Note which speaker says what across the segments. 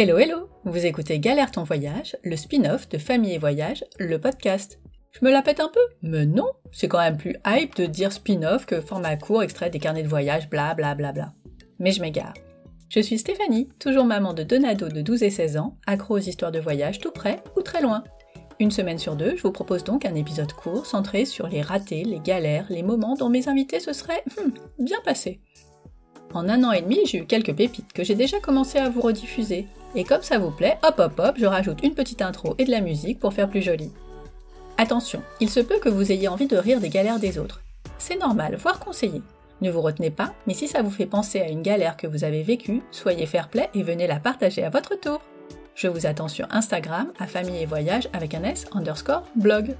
Speaker 1: Hello hello Vous écoutez Galère ton voyage, le spin-off de Famille et Voyage, le podcast. Je me la pète un peu Mais non C'est quand même plus hype de dire spin-off que format court extrait des carnets de voyage, bla bla bla bla. Mais je m'égare. Je suis Stéphanie, toujours maman de deux de 12 et 16 ans, accro aux histoires de voyage tout près ou très loin. Une semaine sur deux, je vous propose donc un épisode court centré sur les ratés, les galères, les moments dont mes invités se seraient hmm, bien passés. En un an et demi, j'ai eu quelques pépites que j'ai déjà commencé à vous rediffuser. Et comme ça vous plaît, hop hop hop, je rajoute une petite intro et de la musique pour faire plus joli. Attention, il se peut que vous ayez envie de rire des galères des autres. C'est normal, voire conseillé. Ne vous retenez pas, mais si ça vous fait penser à une galère que vous avez vécue, soyez fair play et venez la partager à votre tour. Je vous attends sur Instagram à famille et voyage avec un S underscore blog.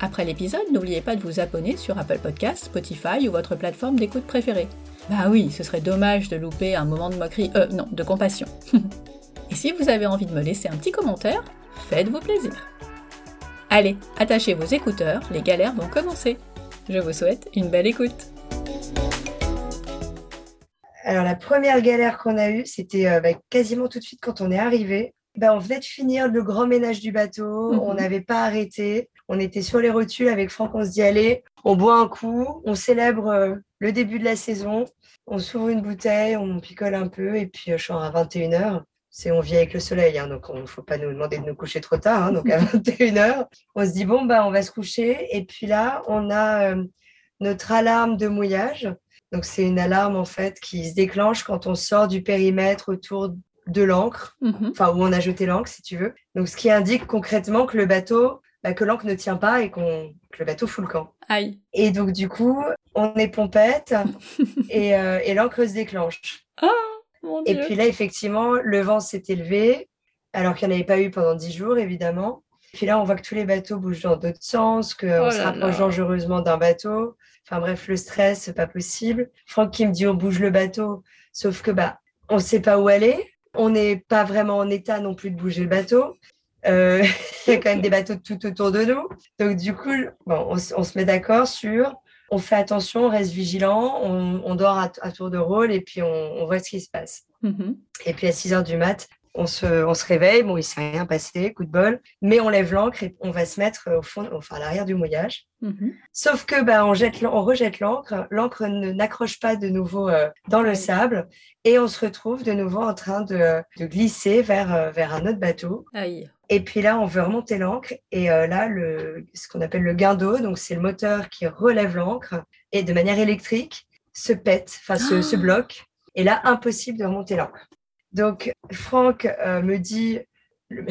Speaker 1: Après l'épisode, n'oubliez pas de vous abonner sur Apple Podcasts, Spotify ou votre plateforme d'écoute préférée. Bah oui, ce serait dommage de louper un moment de moquerie, euh non, de compassion. Et si vous avez envie de me laisser un petit commentaire, faites-vous plaisir. Allez, attachez vos écouteurs, les galères vont commencer. Je vous souhaite une belle écoute.
Speaker 2: Alors la première galère qu'on a eue, c'était euh, bah, quasiment tout de suite quand on est arrivé. Bah, on venait de finir le grand ménage du bateau,
Speaker 1: Mhm.
Speaker 2: on n'avait pas arrêté, on était sur les rotules avec Franck, on se dit allez, on boit un coup, on célèbre euh, le début de la saison, on s'ouvre une bouteille, on picole un peu et puis euh, je suis à 21h. C'est on vit avec le soleil, hein, donc il ne faut pas nous demander de nous coucher trop tard. hein, donc à 21h, on se dit bon bah on va se coucher et puis là on a euh, notre alarme de mouillage. Donc c'est une alarme en fait qui se déclenche quand on sort du périmètre autour de l'ancre
Speaker 1: Mhm.
Speaker 2: enfin où on a jeté l'ancre si tu veux. Donc ce qui indique concrètement que le bateau, bah, que l'ancre ne tient pas et qu'on que le bateau fout le camp.
Speaker 1: Aïe.
Speaker 2: Et donc du coup, on est pompette et, euh, et l'ancre se déclenche.
Speaker 1: Mon
Speaker 2: Et puis là, effectivement, le vent s'est élevé, alors qu'il n'y en avait pas eu pendant dix jours, évidemment. Puis là, on voit que tous les bateaux bougent dans d'autres sens, qu'on
Speaker 1: Oh
Speaker 2: se rapproche dangereusement d'un bateau. Enfin bref, le stress, c'est pas possible. Franck qui me dit on bouge le bateau, sauf que bah on ne sait pas où aller. On n'est pas vraiment en état non plus de bouger le bateau. Euh, Il y a quand même des bateaux tout autour de nous. Donc du coup, bon, on se met d'accord sur on fait attention, on reste vigilant, on, on dort à, à tour de rôle et puis on, on voit ce qui se passe.
Speaker 1: Mhm.
Speaker 2: Et puis à 6 heures du mat, on se, on se réveille. Bon, il s'est rien passé, coup de bol. Mais on lève l'ancre et on va se mettre au fond, enfin à l'arrière du mouillage.
Speaker 1: Mhm.
Speaker 2: Sauf que bah, on, jette, on rejette l'ancre. L'ancre ne- n'accroche pas de nouveau euh, dans le sable. Et on se retrouve de nouveau en train de, de glisser vers, euh, vers un autre bateau.
Speaker 1: Aïe.
Speaker 2: Et puis là, on veut remonter l'ancre. Et euh, là, le, ce qu'on appelle le guindeau, donc c'est le moteur qui relève l'ancre et de manière électrique se pète, enfin se, se
Speaker 1: Ah.
Speaker 2: bloque. Et là, impossible de remonter l'ancre. Donc, Franck euh, me dit, le,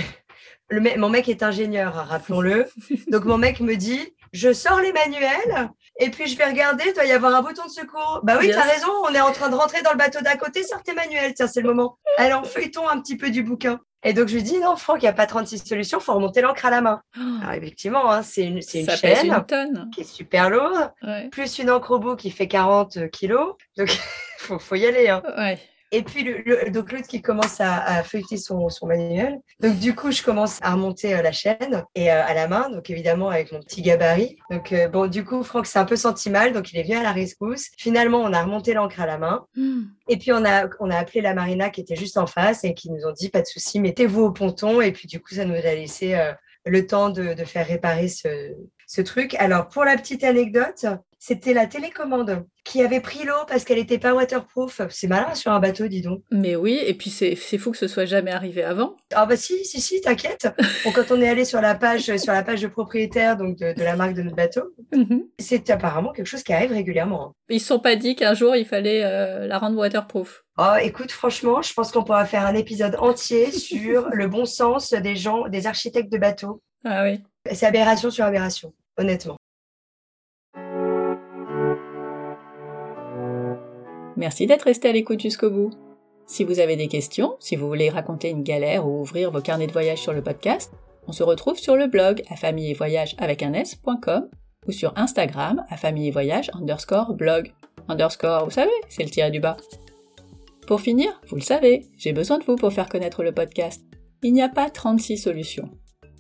Speaker 2: le me- mon mec est ingénieur, hein, rappelons-le. Donc, mon mec me dit, je sors les manuels et puis je vais regarder, il doit y avoir un bouton de secours. Bah oui,
Speaker 1: Yes.
Speaker 2: t'as raison, on est en train de rentrer dans le bateau d'à côté, sors tes manuels, tiens, c'est le moment. Alors, feuilletons un petit peu du bouquin. Et donc, je lui dis, non, Franck, il n'y a pas 36 solutions, faut remonter l'ancre à la main. Alors, effectivement, hein, c'est une,
Speaker 1: Ça
Speaker 2: chaîne
Speaker 1: une tonne.
Speaker 2: qui est super lourde,
Speaker 1: Ouais.
Speaker 2: plus une encre au bout qui fait 40 kilos. Donc, faut, faut y aller. Hein.
Speaker 1: Ouais.
Speaker 2: Et puis, le, le- donc l'autre qui commence à, à feuilleter son, son manuel. Donc, du coup, je commence à remonter euh, la chaîne et euh, à la main, donc évidemment avec mon petit gabarit. Donc, euh, bon, du coup, Franck s'est un peu senti mal, donc il est venu à la rescousse. Finalement, on a remonté l'ancre à la main.
Speaker 1: Hmm.
Speaker 2: Et puis, on a, on a appelé la marina qui était juste en face et qui nous ont dit, pas de souci, mettez-vous au ponton. Et puis, du coup, ça nous a laissé le temps de, de faire réparer ce, ce truc. Alors, pour la petite anecdote, c'était la télécommande qui avait pris l'eau parce qu'elle n'était pas waterproof. C'est malin sur un bateau, dis donc.
Speaker 1: Mais oui, et puis c'est fou que ce soit jamais arrivé avant.
Speaker 2: Ah bah si, si, si, t'inquiète. Bon, quand on est allé sur la page, sur la page de propriétaire donc de, de la marque de notre bateau,
Speaker 1: Mhm.
Speaker 2: c'est apparemment quelque chose qui arrive régulièrement.
Speaker 1: Ils se sont pas dit qu'un jour il fallait euh, la rendre waterproof.
Speaker 2: Oh, écoute, franchement, je pense qu'on pourra faire un épisode entier sur le bon sens des gens, des architectes de bateaux.
Speaker 1: Ah oui.
Speaker 2: C'est aberration sur aberration, honnêtement.
Speaker 1: Merci d'être resté à l'écoute jusqu'au bout. Si vous avez des questions, si vous voulez raconter une galère ou ouvrir vos carnets de voyage sur le podcast, on se retrouve sur le blog à famille et voyage avec un ou sur Instagram à famille underscore blog. Underscore, vous savez, c'est le tiré du bas. Pour finir, vous le savez, j'ai besoin de vous pour faire connaître le podcast. Il n'y a pas 36 solutions.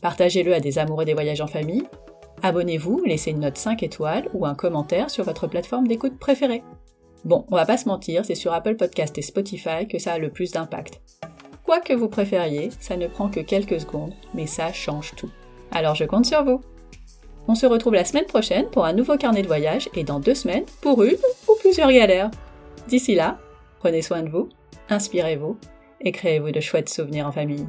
Speaker 1: Partagez-le à des amoureux des voyages en famille. Abonnez-vous, laissez une note 5 étoiles ou un commentaire sur votre plateforme d'écoute préférée. Bon, on va pas se mentir, c'est sur Apple Podcast et Spotify que ça a le plus d'impact. choix que vous préfériez, ça ne prend que quelques secondes, mais ça change tout. Alors je compte sur vous. On se retrouve la semaine prochaine pour un nouveau carnet de voyage et dans deux semaines pour une ou plusieurs galères. D'ici là, prenez soin de vous, inspirez-vous et créez-vous de chouettes souvenirs en famille.